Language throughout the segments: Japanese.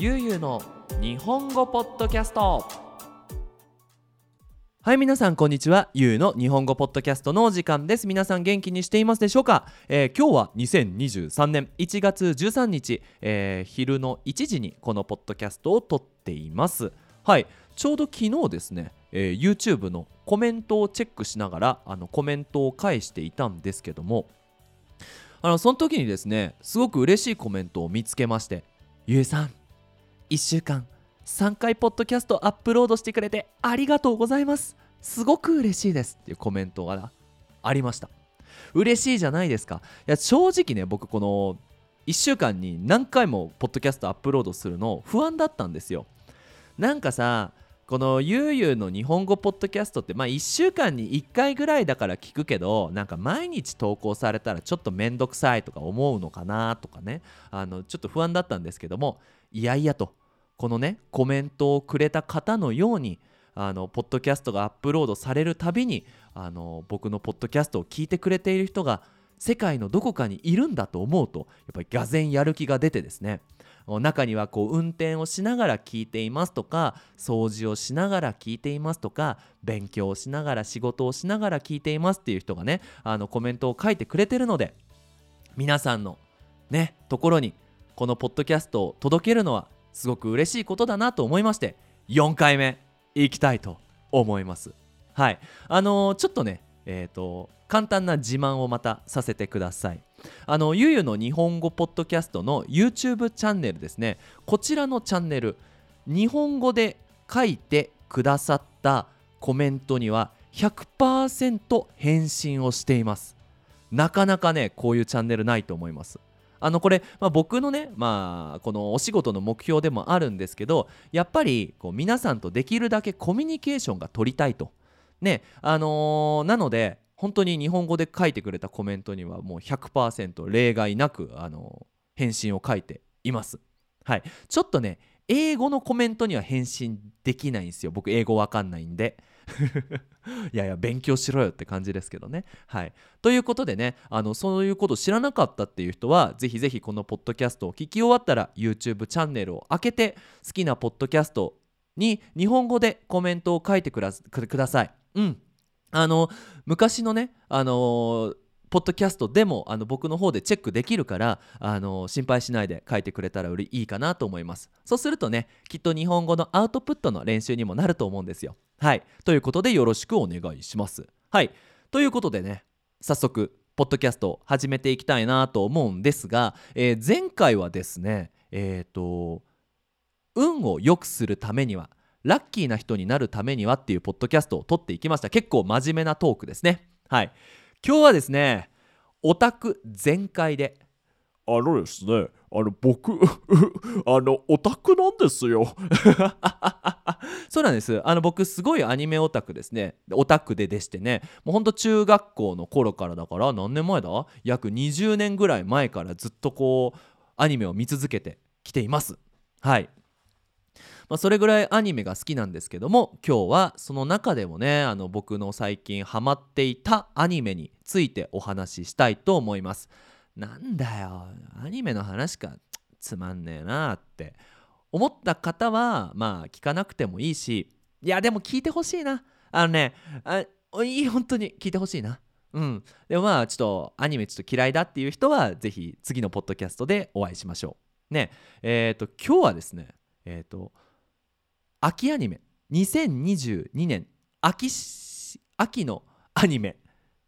ゆうゆうの日本語ポッドキャスト。はい皆さんこんにちは。ゆうの日本語ポッドキャストのお時間です。皆さん元気にしていますでしょうか、えー今日は2023年1月13日、えー昼の1時にこのポッドキャストを撮っています。はいちょうど昨日ですね、えー YouTube のコメントをチェックしながらあのコメントを返していたんですけどもあのその時にですねすごく嬉しいコメントを見つけましてゆうさん1週間3回ポッドキャストアップロードしてくれてありがとうございます。すごく嬉しいですっていうコメントがありました。嬉しいじゃないですか。いや正直ね僕この1週間に何回もポッドキャストアップロードするの不安だったんですよ。なんかさこのゆうゆうの日本語ポッドキャストってまあ1週間に1回ぐらいだから聞くけどなんか毎日投稿されたらちょっとめんどくさいとか思うのかなとかね。あのちょっと不安だったんですけどもいやいやと。このねコメントをくれた方のようにあのポッドキャストがアップロードされるたびにあの僕のポッドキャストを聞いてくれている人が世界のどこかにいるんだと思うとやっぱりがぜんやる気が出てですね。中にはこう運転をしながら聞いていますとか掃除をしながら聞いていますとか勉強をしながら仕事をしながら聞いていますっていう人がねあのコメントを書いてくれてるので皆さんのねところにこのポッドキャストを届けるのはすごく嬉しいことだなと思いまして4回目いきたいと思います。はい。あのーちょっとねえっ、と簡単な自慢をまたさせてください。あのゆうゆうの日本語ポッドキャストの YouTube チャンネルですね。こちらのチャンネル日本語で書いてくださったコメントには100%返信をしています。なかなかねこういうチャンネルないと思います。あのこれ、まあ、僕のね、まあ、このお仕事の目標でもあるんですけどやっぱりこう皆さんとできるだけコミュニケーションが取りたいと。ねあのーなので本当に日本語で書いてくれたコメントにはもう100%例外なく、あのー返信を書いています。はい。ちょっとね英語のコメントには返信できないんですよ。僕英語わかんないんで。いやいや勉強しろよって感じですけどね。はい。ということでねあのそういうことを知らなかったっていう人はぜひぜひこのポッドキャストを聞き終わったら YouTube チャンネルを開けて好きなポッドキャストに日本語でコメントを書いてください。うん。あの昔のねあのーポッドキャストでもあの僕の方でチェックできるからあの心配しないで書いてくれたらいいかなと思います。そうするとねきっと日本語のアウトプットの練習にもなると思うんですよ。はい。ということでよろしくお願いします。はい。ということでね早速ポッドキャストを始めていきたいなと思うんですが、えー前回はですねえっ、と運を良くするためにはラッキーな人になるためにはっていうポッドキャストを撮っていきました。結構真面目なトークですね。はい。今日はですねオタク全開であのですね、あの僕、あのオタクなんですよ。そうなんです。あの僕すごいアニメオタクですね。オタクででしてね。もうほんと中学校の頃からだから何年前だ？約20年ぐらい前からずっとこうアニメを見続けてきています。はい。まあ、それぐらいアニメが好きなんですけども今日はその中でもねあの僕の最近ハマっていたアニメについてお話ししたいと思います。なんだよ。アニメの話か。つまんねえなって思った方はまあ聞かなくてもいいし。いやでも聞いてほしいな。あのねあいい本当に聞いてほしいな。うん。でもまあちょっとアニメちょっと嫌いだっていう人はぜひ次のポッドキャストでお会いしましょう。ね。えっ、と今日はですねえっ、と秋アニメ。2022年。秋秋のアニメ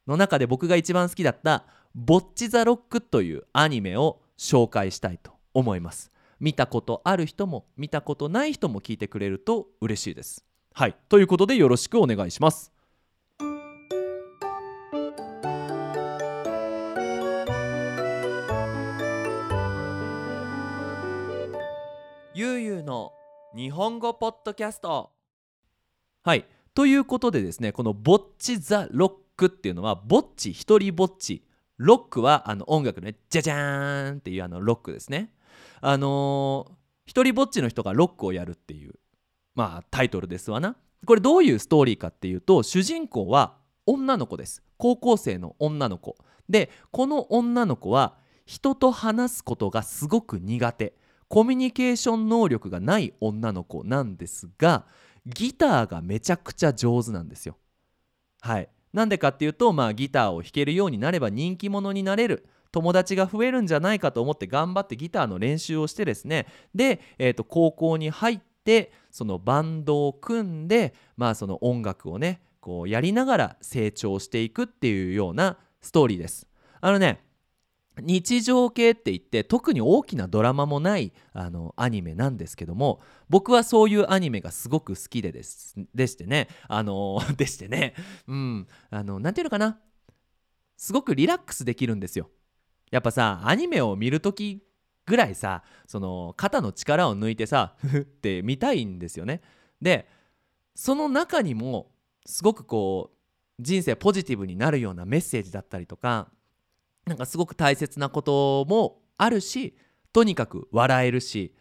の中で僕が一番好きだった「ボッチ・ザ・ロック」というアニメを紹介したいと思います。見たことある人も見たことない人も聞いてくれると嬉しいです。はい。ということでよろしくお願いします。ゆうゆうの日本語ポッドキャスト。はい。ということでですねこの「ぼっち・ザ・ロック」っていうのはぼっち一人ぼっちロックはあの音楽のねじゃじゃーんっていうあのロックですね。あのー一人ぼっちの人がロックをやるっていうまあタイトルですわな。これどういうストーリーかっていうと主人公は女の子です。高校生の女の子。でこの女の子は人と話すことがすごく苦手。コミュニケーション能力がない女の子なんですがギターがめちゃくちゃ上手なんですよ。はい。なんでかっていうと、まあ、ギターを弾けるようになれば人気者になれる友達が増えるんじゃないかと思って頑張ってギターの練習をしてですねで、えー、と高校に入ってそのバンドを組んで、まあ、その音楽をねこうやりながら成長していくっていうようなストーリーです。あのね日常系って言って特に大きなドラマもないあのアニメなんですけども僕はそういうアニメがすごく好きでですでしてねあの でしてねうんあのなていうのかなすごくリラックスできるんですよ。やっぱさアニメを見る時ぐらいさその肩の力を抜いてさふふって見たいんですよね。でその中にもすごくこう人生ポジティブになるようなメッセージだったりとかなんかすごく大切なこともあるしとにかく笑えるし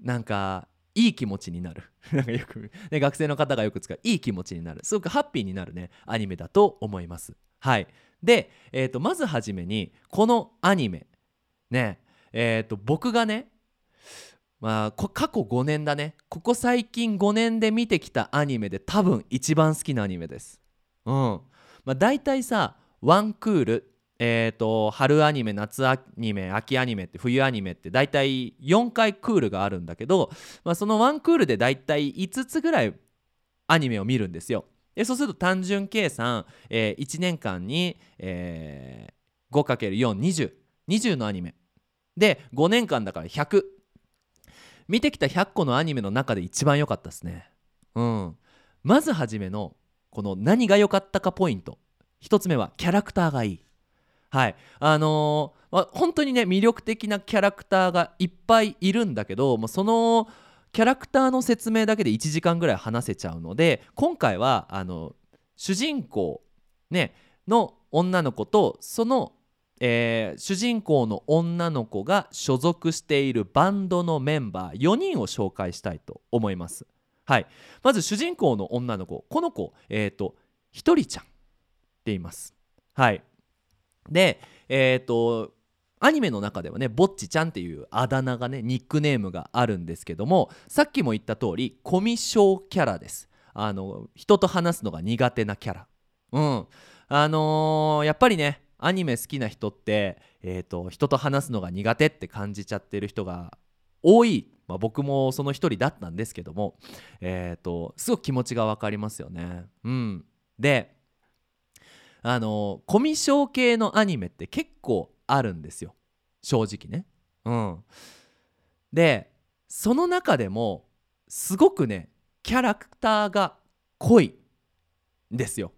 なんかいい気持ちになる。なんかよく、ね、学生の方がよく使ういい気持ちになる。すごくハッピーになるねアニメだと思います。はい。で、えーと、まずはじめにこのアニメねえーと、僕がねまあ過去5年だね。ここ最近5年で見てきたアニメで多分一番好きなアニメです。うん。まあ大体さワンクールえーと、春アニメ夏アニメ秋アニメって冬アニメって大体4回クールがあるんだけど、まあ、その1クールで大体5つぐらいアニメを見るんですよ。でそうすると単純計算、えー、1年間に、えー、5×42020 20のアニメで5年間だから100見てきた100個のアニメの中で一番良かったですね。うん、まずはじめのこの何が良かったかポイント1つ目はキャラクターがいい。はいあのー、まあ、本当にね魅力的なキャラクターがいっぱいいるんだけどもうそのキャラクターの説明だけで1時間ぐらい話せちゃうので今回はあの主人公、ね、の女の子とその、えー、主人公の女の子が所属しているバンドのメンバー4人を紹介したいと思います。はい、まず主人公の女の子この子、えーと、ひとりちゃんって言います。はいでえっ、ー、とアニメの中ではねぼっちちゃんっていうあだ名がねニックネームがあるんですけどもさっきも言った通りコミショキャラです。あの人と話すのが苦手なキャラ。うん。あのー、やっぱりねアニメ好きな人って、えーと、人と話すのが苦手って感じちゃってる人が多い、まあ、僕もその一人だったんですけども、えーとすごく気持ちが分かりますよね。うん、であのコミショ系のアニメって結構あるんですよ正直ね。うん、でその中でもすごくねキャラクターが濃いんですよ。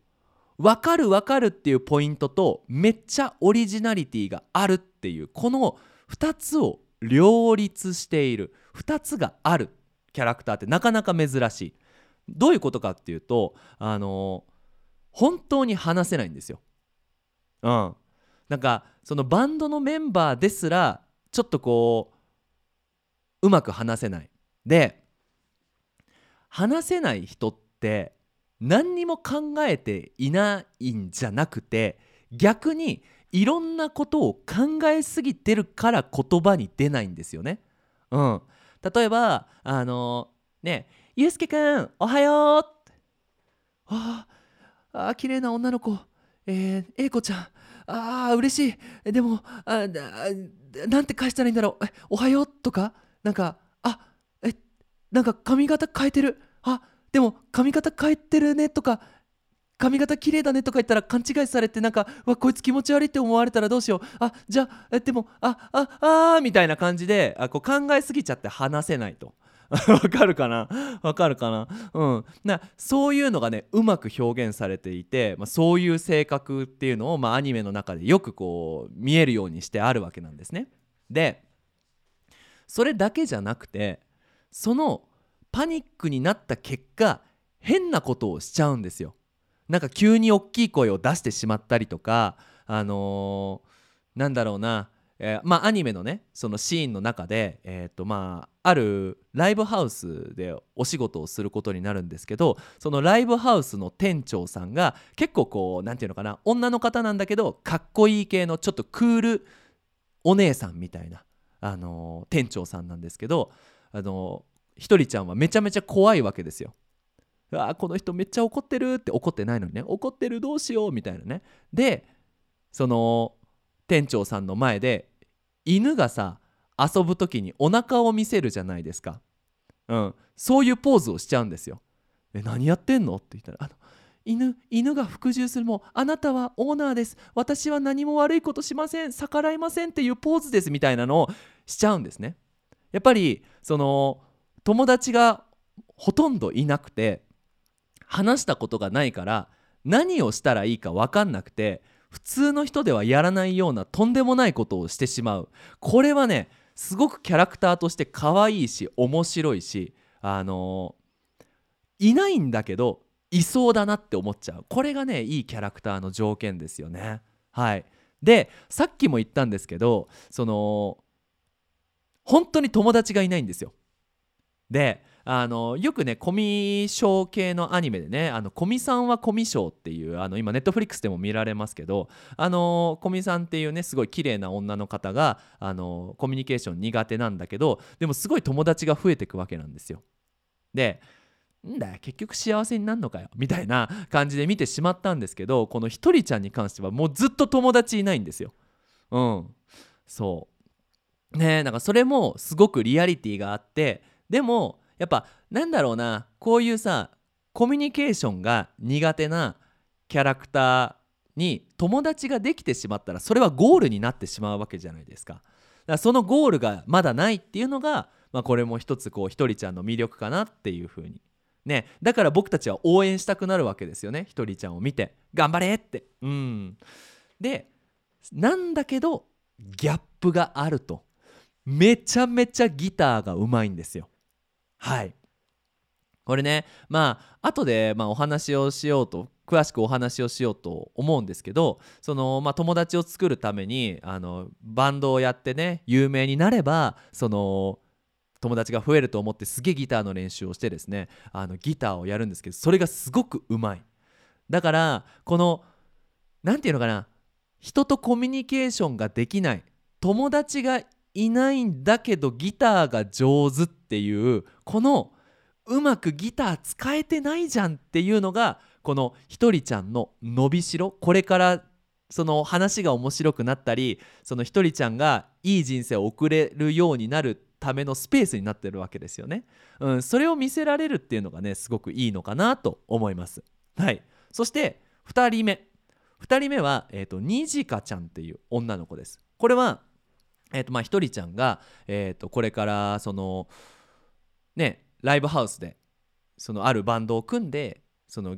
分かる分かるっていうポイントとめっちゃオリジナリティがあるっていうこの2つを両立している2つがあるキャラクターってなかなか珍しい。どういうことかっていうとあの本当に話せないんですよ。うん、なんかそのバンドのメンバーですらちょっとこううまく話せないで話せない人って何にも考えていないんじゃなくて逆にいろんなことを考えすぎてるから言葉に出ないんですよね。うん、例えばあのね「ゆうすけくんおはよう」あああ綺麗な女の子。えー、英子ちゃん。あー嬉しい。でもあなんて返したらいいんだろう。おはようとか？なんかあえなんか髪型変えてる。あでも髪型変えてるねとか。髪型綺麗だねとか言ったら勘違いされてなんかわこいつ気持ち悪いって思われたらどうしよう。あじゃあでもあああーみたいな感じであこう考えすぎちゃって話せないと。わかるかな？わかるかな？うんなそういうのがねうまく表現されていて、まあ、そういう性格っていうのを、まあ、アニメの中でよくこう見えるようにしてあるわけなんですね。でそれだけじゃなくてそのパニックになった結果変なことをしちゃうんですよ。なんか急に大きい声を出してしまったりとかあのー、なんだろうなえー、まあアニメのねそのシーンの中で、えーとまあ、あるライブハウスでお仕事をすることになるんですけどそのライブハウスの店長さんが結構こう何て言うのかな女の方なんだけどかっこいい系のちょっとクールお姉さんみたいなあの店長さんなんですけどあのひとりちゃんはめちゃめちゃ怖いわけですよ。あこの人めっちゃ怒ってるって怒ってないのにね怒ってるどうしようみたいなねでその店長さんの前で犬がさ遊ぶ時にお腹を見せるじゃないですか、うん、そういうポーズをしちゃうんですよ。え何やってんの？って言ったらあの犬犬が服従する。もあなたはオーナーです。私は何も悪いことしません。逆らいませんっていうポーズですみたいなのをしちゃうんですね。やっぱりその友達がほとんどいなくて話したことがないから何をしたらいいか分かんなくて普通の人ではやらないようなとんでもないことをしてしまう。これはねすごくキャラクターとして可愛いし面白いしあのー、いないんだけどいそうだなって思っちゃう。これがねいいキャラクターの条件ですよね。はい。でさっきも言ったんですけどその本当に友達がいないんですよ。であのよくねコミショ系のアニメでね「あのコミさんはコミショっていうあの今ネットフリックスでも見られますけどあのコミさんっていうねすごい綺麗な女の方があのコミュニケーション苦手なんだけどでもすごい友達が増えてくわけなんですよ。でんだよ結局幸せになんのかよみたいな感じで見てしまったんですけどこのひとりちゃんに関してはもうずっと友達いないんですよ。うんそうねなんかそれもすごくリアリティがあってでもやっぱなんだろうなこういうさコミュニケーションが苦手なキャラクターに友達ができてしまったらそれはゴールになってしまうわけじゃないですか。だからそのゴールがまだないっていうのが、まあ、これも一つこうひとりちゃんの魅力かなっていうふうに。ね、だから僕たちは応援したくなるわけですよね。ひとりちゃんを見て。頑張れって。うん。でなんだけどギャップがあると。めちゃめちゃギターがうまいんですよ。はい。これねまあ後でまあお話をしようと詳しくお話をしようと思うんですけどその、まあ、友達を作るためにあのバンドをやってね有名になればその友達が増えると思ってすげえギターの練習をしてですねあのギターをやるんですけどそれがすごくうまい。だからこの何て言うのかな人とコミュニケーションができない友達がいないんだけどギターが上手っていうこのうまくギター使えてないじゃんっていうのがこのひとりちゃんの伸びしろ。これからその話が面白くなったりそのひとりちゃんがいい人生を送れるようになるためのスペースになってるわけですよね、うん、それを見せられるっていうのがねすごくいいのかなと思います。はい。そして2人目。2人目は、えーと、にじかちゃんっていう女の子です。これは、えーとまあ、ひとりちゃんが、えーと、これからそのねライブハウスでそのあるバンドを組んでその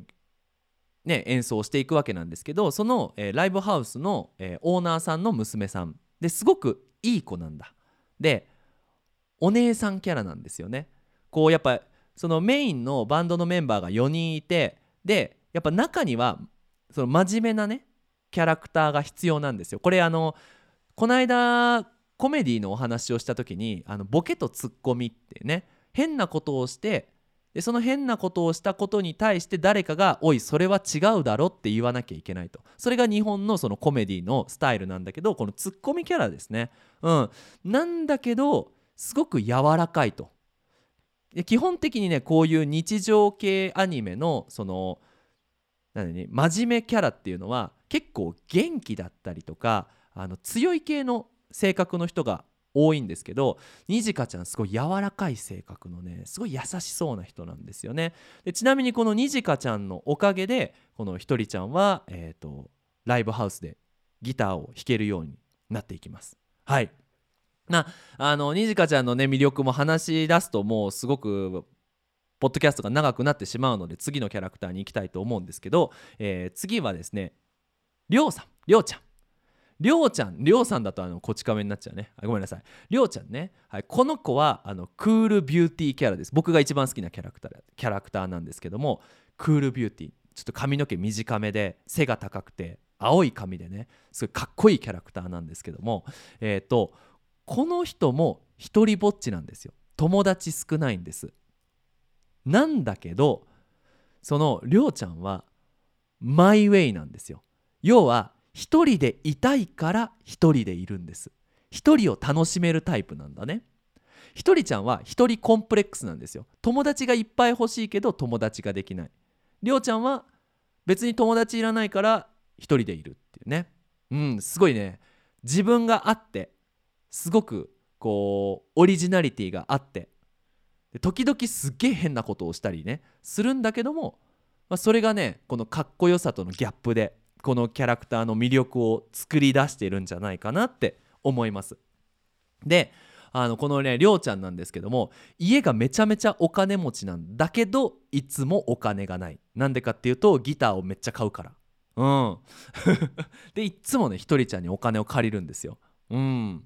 ね演奏していくわけなんですけどその、えー、ライブハウスの、えー、オーナーさんの娘さん。ですごくいい子なんだ。でお姉さんキャラなんですよね。こうやっぱそのメインのバンドのメンバーが4人いてでやっぱ中にはその真面目なねキャラクターが必要なんですよ。これあのこの間コメディのお話をした時にあのボケとツッコミってね変なことをしてでその変なことをしたことに対して誰かが「おいそれは違うだろ」って言わなきゃいけないと。それが日本のそのコメディのスタイルなんだけどこのツッコミキャラですね。うん。なんだけどすごく柔らかいと。で基本的にねこういう日常系アニメのそのなんね真面目キャラっていうのは結構元気だったりとかあの強い系の性格の人が多いんですけどにじかちゃんすごい柔らかい性格のねすごい優しそうな人なんですよね。でちなみにこのにじかちゃんのおかげでこのひとりちゃんは、えーとライブハウスでギターを弾けるようになっていきます。はい。なあのにじかちゃんのね魅力も話し出すともうすごくポッドキャストが長くなってしまうので次のキャラクターに行きたいと思うんですけど、えー、次はですねりょうさん。りょうちゃん。りょうちゃんりょうさんだとあのこち亀になっちゃうね。あごめんなさい。りょうちゃんね、はい、この子はあのクールビューティーキャラです。僕が一番好きなキャラクターキャラクターなんですけどもクールビューティーちょっと髪の毛短めで背が高くて青い髪でねすごいかっこいいキャラクターなんですけどもえっ、ー、とこの人も一人ぼっちなんですよ。友達少ないんです。なんだけどそのりょうちゃんはマイウェイなんですよ。要は一人でいたいから一人でいるんです。一人を楽しめるタイプなんだね。ひとりちゃんは一人コンプレックスなんですよ。友達がいっぱい欲しいけど友達ができない。りょうちゃんは別に友達いらないから一人でいるっていうね。うんすごいね。自分があってすごくこうオリジナリティがあって時々すっげえ変なことをしたりねするんだけども、まあ、それがねこのかっこよさとのギャップでこのキャラクターの魅力を作り出しているんじゃないかなって思います。であのこのねりょうちゃんなんですけども家がめちゃめちゃお金持ちなんだけどいつもお金がない。なんでかっていうとギターをめっちゃ買うから。うん。でいっつもねひとりちゃんにお金を借りるんですよ。うん。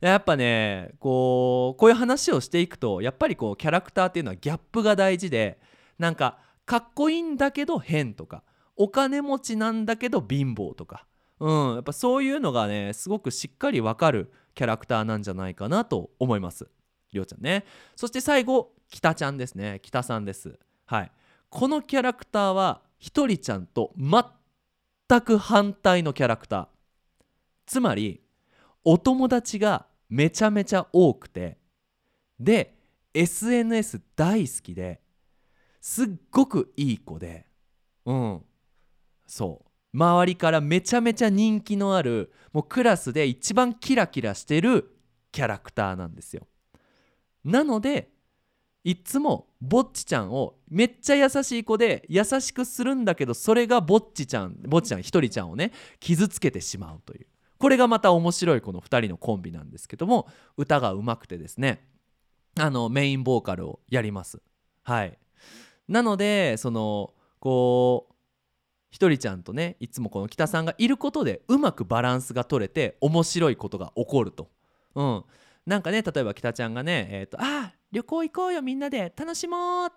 やっぱねこうこういう話をしていくとやっぱりこうキャラクターっていうのはギャップが大事でなんかかっこいいんだけど変とかお金持ちなんだけど貧乏とか。うんやっぱそういうのがねすごくしっかりわかるキャラクターなんじゃないかなと思います。りょうちゃんね。そして最後北ちゃんですね。北さんです。はい。このキャラクターはひとりちゃんと全く反対のキャラクター。つまりお友達がめちゃめちゃ多くてで SNS 大好きですっごくいい子でうん。そう。周りからめちゃめちゃ人気のあるもうクラスで一番キラキラしてるキャラクターなんですよ。なのでいっつもぼっちちゃんをめっちゃ優しい子で優しくするんだけどそれがぼっちちゃんぼっちちゃんひとりちゃんをね傷つけてしまうという。これがまた面白いこの2人のコンビなんですけども歌がうまくてですねあのメインボーカルをやります。はい。なのでそのこうひとりちゃんとねいつもこの北さんがいることでうまくバランスが取れて面白いことが起こると。うんなんかね例えば北ちゃんがね「えーと、あ旅行行こうよみんなで楽しもう」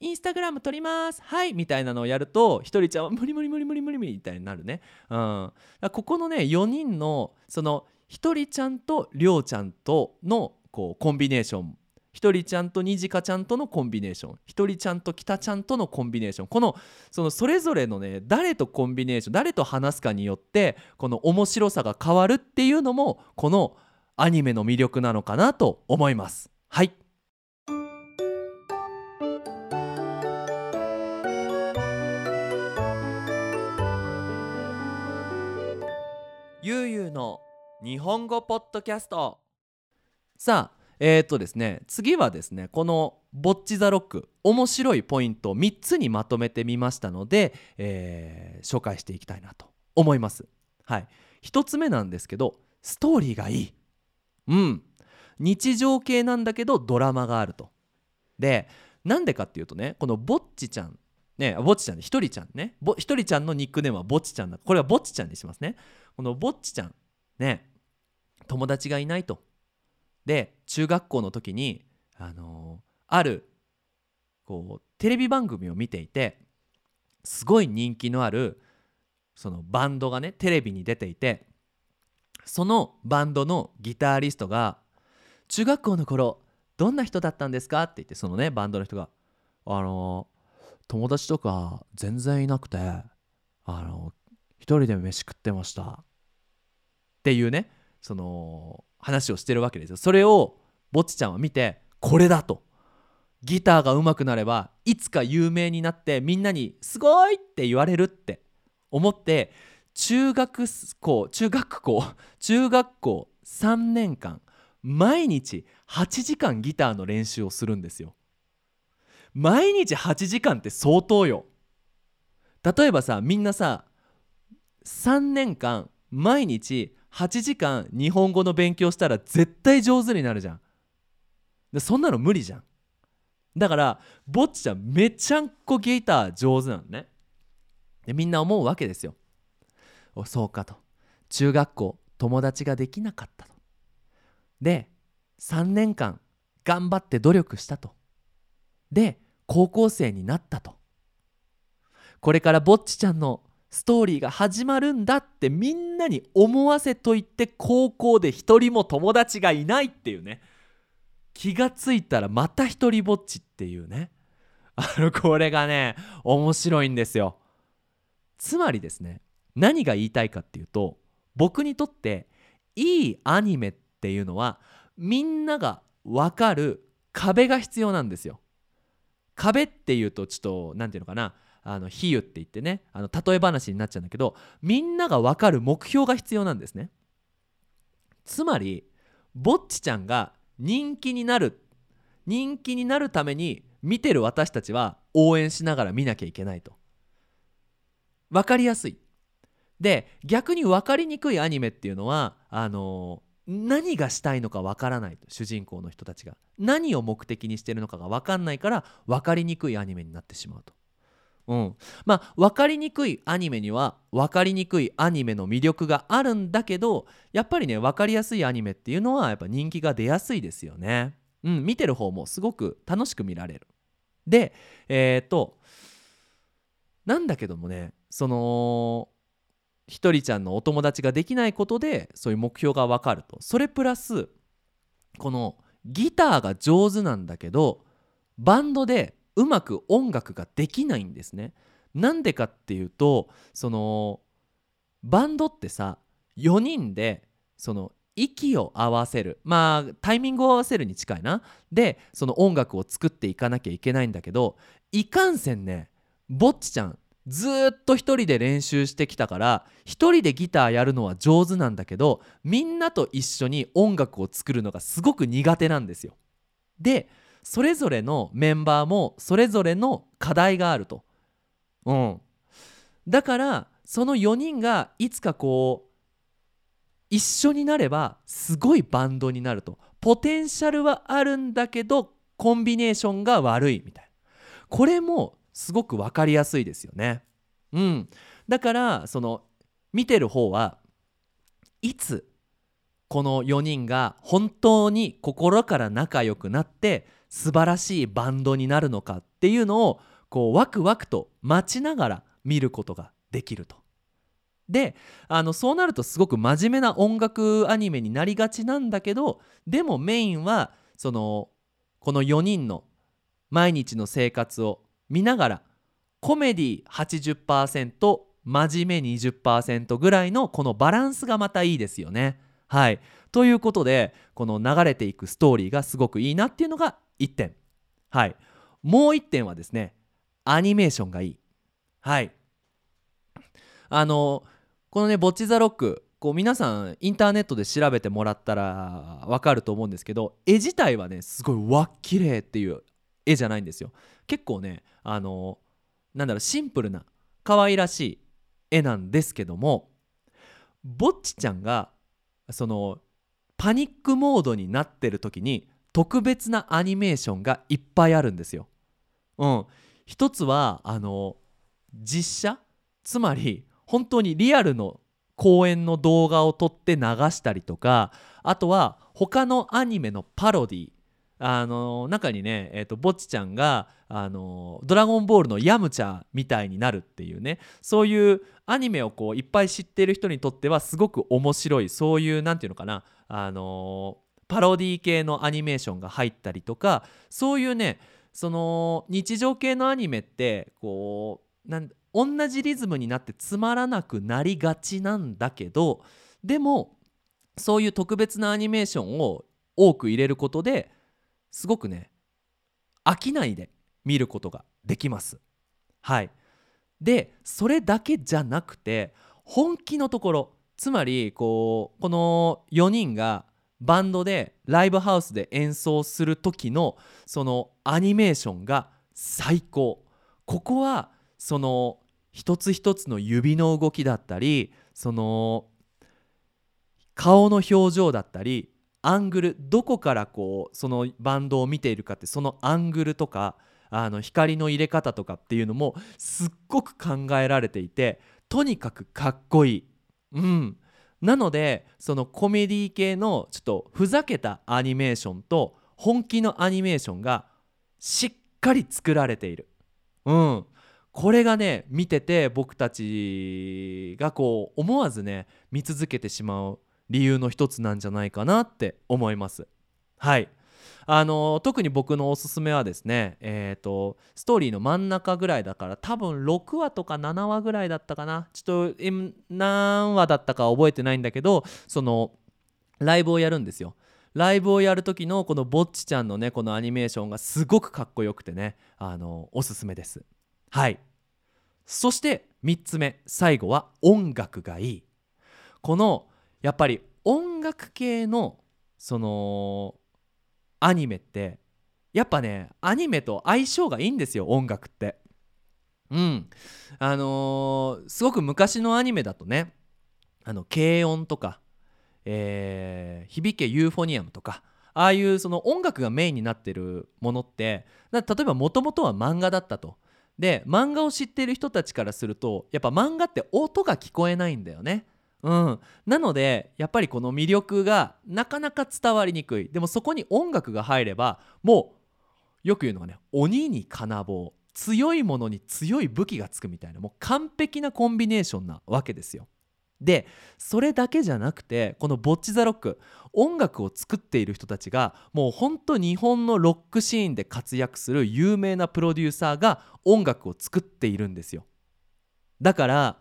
インスタグラム撮りますはいみたいなのをやるとひとりちゃんは無理無理無理無理無理みたいになるね。うん、ここのね4人のそのひとりちゃんとりょうちゃんとのこうコンビネーションひとりちゃんとにじかちゃんとのコンビネーション。ひとりちゃんときたちゃんとのコンビネーション。このそのそれぞれのね誰とコンビネーション誰と話すかによってこの面白さが変わるっていうのもこのアニメの魅力なのかなと思います。はい。ゆうゆうの日本語ポッドキャスト。さあえー、とですね次はですねこの「ボッチ・ザ・ロック」面白いポイントを3つにまとめてみましたので、えー、紹介していきたいなと思います。はい、1つ目なんですけどストーリーがいい。うん日常系なんだけどドラマがあると。でなんでかっていうとねこのぼっちちゃんねぼっちちゃんひとりちゃんねひとりちゃんのニックネームはぼっちちゃんだこれはぼっちちゃんにしますねこのぼっちちゃんね友達がいないとで中学校の時にあのー、あるこうテレビ番組を見ていてすごい人気のあるそのバンドがねテレビに出ていてそのバンドのギタリストが「中学校の頃どんな人だったんですか?」って言ってそのねバンドの人が「あの友達とか全然いなくてあの一人で飯食ってました」っていうねその話をしてるわけですよ。それをぼっちちゃんは見てこれだと。ギターが上手くなればいつか有名になってみんなに「すごい!」って言われるって思って中学校中学校 中学校3年間毎日8時間ギターの練習をするんですよ。毎日8時間って相当よ。例えばさみんなさ3年間毎日8時間日本語の勉強したら絶対上手になるじゃん。でそんなの無理じゃん。だからぼっちちゃんめちゃんこギター上手なのね。でみんな思うわけですよ。そうかと。中学校友達ができなかったと。で3年間頑張って努力したと。で高校生になったと。これからぼっちちゃんのストーリーが始まるんだってみんなに思わせといて高校で一人も友達がいないっていうね。気がついたらまた一人ぼっちっていうね。あのこれがね面白いんですよ。つまりですね何が言いたいかっていうと僕にとっていいアニメっていうのはみんなが分かる壁が必要なんですよ。壁っていうとちょっと何て言うのかな。あの比喩って言ってねあの例え話になっちゃうんだけどみんなが分かる目標が必要なんですね。つまりぼっちちゃんが人気になる人気になるために見てる私たちは応援しながら見なきゃいけないと。分かりやすい。で逆に分かりにくいアニメっていうのはあの何がしたいのか分からないと主人公の人たちが何を目的にしてるのかが分かんないから分かりにくいアニメになってしまうと。うん、まあ分かりにくいアニメには分かりにくいアニメの魅力があるんだけどやっぱりね分かりやすいアニメっていうのはやっぱ人気が出やすいですよね。うん、見てる方もすごく楽しく見られる。でえっ、となんだけどもねそのひとりちゃんのお友達ができないことでそういう目標が分かるとそれプラスこのギターが上手なんだけどバンドでうまく音楽ができないんですね。なんでかっていうとそのバンドってさ4人でその息を合わせるまあタイミングを合わせるに近いなでその音楽を作っていかなきゃいけないんだけどいかんせんねぼっちちゃんずっと一人で練習してきたから一人でギターやるのは上手なんだけどみんなと一緒に音楽を作るのがすごく苦手なんですよ。でそれぞれのメンバーもそれぞれの課題があると。うん、だからその4人がいつかこう一緒になればすごいバンドになると。ポテンシャルはあるんだけどコンビネーションが悪いみたいな。これもすごく分かりやすいですよね。うん、だからその見てる方はいつこの4人が本当に心から仲良くなって素晴らしいバンドになるのかっていうのをこうワクワクと待ちながら見ることができると。であのそうなるとすごく真面目な音楽アニメになりがちなんだけどでもメインはそのこの4人の毎日の生活を見ながらコメディ80%真面目20%ぐらいのこのバランスがまたいいですよね。はいということでこの流れていくストーリーがすごくいいなっていうのが1点。はいもう1点はですねアニメーションがいい。はいあのこのね「ボッチ・ザ・ロック」こう皆さんインターネットで調べてもらったら分かると思うんですけど絵自体はねすごいわっきれいっていう絵じゃないんですよ。結構ねあのなんだろうシンプルな可愛らしい絵なんですけどもぼっちちゃんがそのパニックモードになってる時に特別なアニメーションがいっぱいあるんですよ。うん、一つはあの実写？つまり本当にリアルの公演の動画を撮って流したりとかあとは他のアニメのパロディあの中にね、えーと、ぼっちちゃんがあのドラゴンボールのヤムチャみたいになるっていうね。そういうアニメをこういっぱい知ってる人にとってはすごく面白い。そういう何て言うのかな。あのパロディ系のアニメーションが入ったりとかそういうねその日常系のアニメってこうなん同じリズムになってつまらなくなりがちなんだけどでもそういう特別なアニメーションを多く入れることですごくね飽きないで見ることができます。はいでそれだけじゃなくて本気のところつまりこうこの4人がバンドでライブハウスで演奏する時のそのアニメーションが最高ここはその一つ一つの指の動きだったりその顔の表情だったりアングルどこからこうそのバンドを見ているかってそのアングルとかあの光の入れ方とかっていうのもすっごく考えられていてとにかくかっこいい。うん、なのでそのコメディ系のちょっとふざけたアニメーションと本気のアニメーションがしっかり作られている。うん、これがね見てて僕たちがこう思わずね見続けてしまう理由の一つなんじゃないかなって思います。はいあの特に僕のおすすめはですね、えーと、ストーリーの真ん中ぐらいだから多分6話とか7話ぐらいだったかな。ちょっと何話だったか覚えてないんだけどそのライブをやるんですよ。ライブをやる時のこのぼっちちゃんのねこのアニメーションがすごくかっこよくてねあのおすすめです。はい。そして3つ目最後は音楽がいい。このやっぱり音楽系のそのアニメってやっぱねアニメと相性がいいんですよ音楽って。うん。あのーすごく昔のアニメだとねあの軽音とか、えー響けユーフォニアムとかああいうその音楽がメインになってるものって例えばもともとは漫画だったと。で漫画を知っている人たちからするとやっぱ漫画って音が聞こえないんだよね。うん、なのでやっぱりこの魅力がなかなか伝わりにくいでもそこに音楽が入ればもうよく言うのがね鬼に金棒強いものに強い武器がつくみたいなもう完璧なコンビネーションなわけですよ。でそれだけじゃなくてこの「ボッチ・ザ・ロック」音楽を作っている人たちがもうほんと日本のロックシーンで活躍する有名なプロデューサーが音楽を作っているんですよ。だから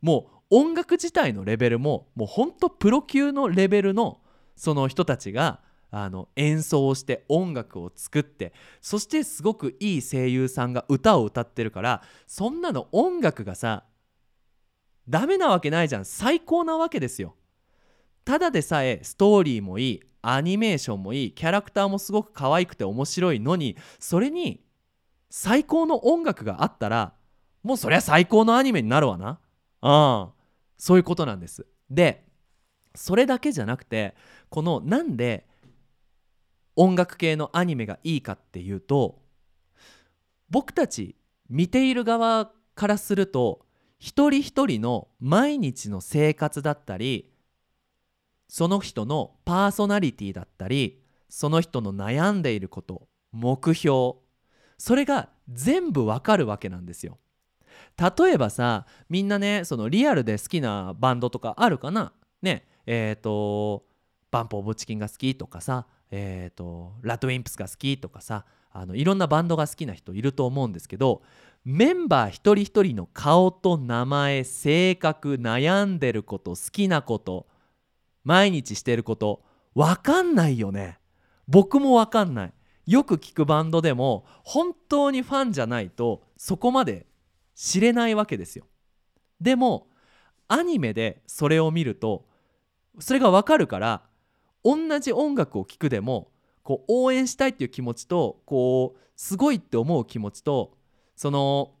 もう音楽自体のレベルももうほんとプロ級のレベルのその人たちがあの演奏をして音楽を作ってそしてすごくいい声優さんが歌を歌ってるからそんなの音楽がさダメなわけないじゃん。最高なわけですよ。ただでさえストーリーもいいアニメーションもいいキャラクターもすごく可愛くて面白いのにそれに最高の音楽があったらもうそりゃ最高のアニメになるわな。ああそういうことなんですでそれだけじゃなくてこのなんで音楽系のアニメがいいかっていうと僕たち見ている側からすると一人一人の毎日の生活だったりその人のパーソナリティだったりその人の悩んでいること目標それが全部わかるわけなんですよ。例えばさみんなねそのリアルで好きなバンドとかあるかな？ねえっ、とバンプ・オブ・チキンが好きとかさえっ、とラッドウィンプスが好きとかさあのいろんなバンドが好きな人いると思うんですけどメンバー一人一人の顔と名前性格悩んでること好きなこと毎日してること分かんないよね。僕も分かんない。よく聞くバンドでも本当にファンじゃないとそこまで知れないわけですよ。でもアニメでそれを見るとそれがわかるから同じ音楽を聴くでもこう応援したいっていう気持ちとこうすごいって思う気持ちとその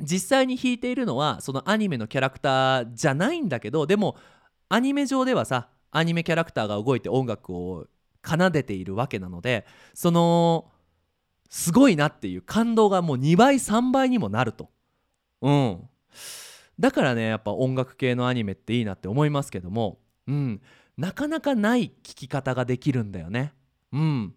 実際に弾いているのはそのアニメのキャラクターじゃないんだけどでもアニメ上ではさアニメキャラクターが動いて音楽を奏でているわけなのでそのすごいなっていう感動がもう2倍3倍にもなると。うん。だからねやっぱ音楽系のアニメっていいなって思いますけどもうん。なかなかない聴き方ができるんだよね。うん。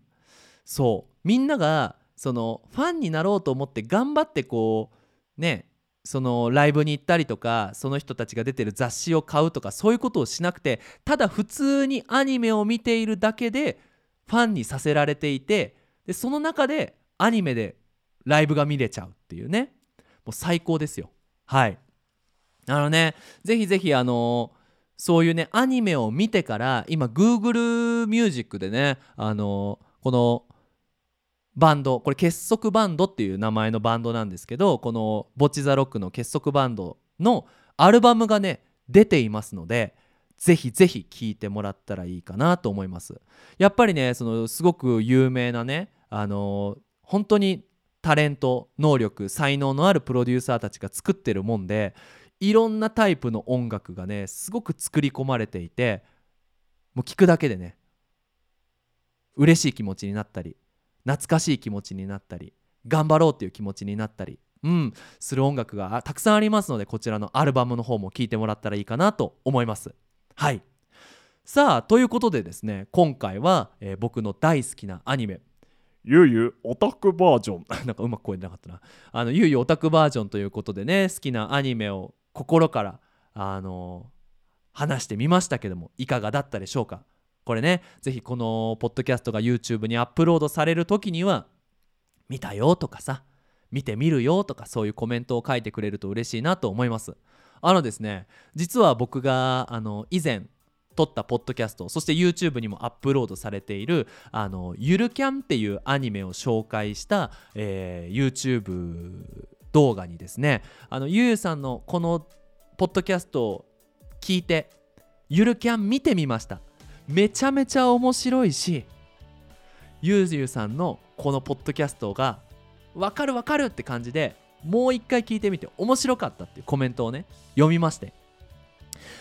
そう。みんながそのファンになろうと思って頑張ってこうねそのライブに行ったりとかその人たちが出てる雑誌を買うとかそういうことをしなくてただ普通にアニメを見ているだけでファンにさせられていてでその中でアニメでライブが見れちゃうっていうね。もう最高ですよ。はい。あのねぜひぜひあのそういうねアニメを見てから今 Google ミュージックでねあのこのバンドこれ結束バンドっていう名前のバンドなんですけどこの「ボチ・ザ・ロック」の結束バンドのアルバムがね出ていますのでぜひぜひ聴いてもらったらいいかなと思います。やっぱりねそのすごく有名なねあの本当にタレント能力才能のあるプロデューサーたちが作ってるもんでいろんなタイプの音楽がねすごく作り込まれていてもう聴くだけでね嬉しい気持ちになったり懐かしい気持ちになったり頑張ろうっていう気持ちになったりうんする音楽がたくさんありますのでこちらのアルバムの方も聴いてもらったらいいかなと思います。はい。さあということでですね今回は、えー僕の大好きなアニメゆうゆうオタクバージョン。なんかうまく声出なかったな。あのゆうゆうオタクバージョンということでね好きなアニメを心からあの話してみましたけどもいかがだったでしょうか？これねぜひこのポッドキャストが YouTube にアップロードされる時には見たよとかさ見てみるよとかそういうコメントを書いてくれると嬉しいなと思います。あのですね実は僕があの以前撮ったポッドキャストそして YouTube にもアップロードされているあのゆるキャンっていうアニメを紹介した、えー YouTube 動画にですねあのゆうゆうさんのこのポッドキャストを聞いてゆるキャン見てみました。めちゃめちゃ面白いしゆうゆうさんのこのポッドキャストが分かる分かるって感じでもう一回聞いてみて面白かったっていうコメントをね読みまして。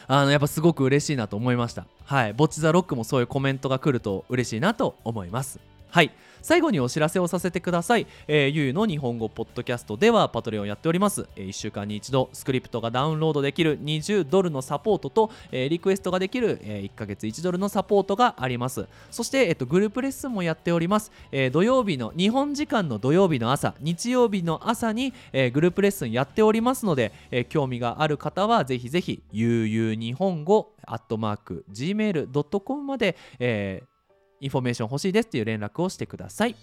あのやっぱすごく嬉しいなと思いました。はい。ぼっちザロックもそういうコメントが来ると嬉しいなと思います。はい。最後にお知らせをさせてください、えー、ゆうの日本語ポッドキャストではパトレオンやっております、え1週間に一度スクリプトがダウンロードできる20ドルのサポートと、えーリクエストができる、え1ヶ月1ドルのサポートがあります。そして、えっと、グループレッスンもやっております、えー土曜日の日本時間の土曜日の朝日曜日の朝に、えーグループレッスンやっておりますので、えー興味がある方はぜひぜひゆう日本語アットマーク gmail.com まで、えーインフォメーション欲しいですっていう連絡をしてください。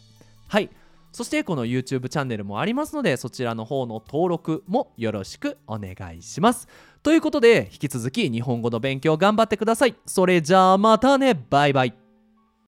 はい。そしてこの YouTube チャンネルもありますのでそちらの方の登録もよろしくお願いします。ということで引き続き日本語の勉強頑張ってください。それじゃあまたね。バイバイ。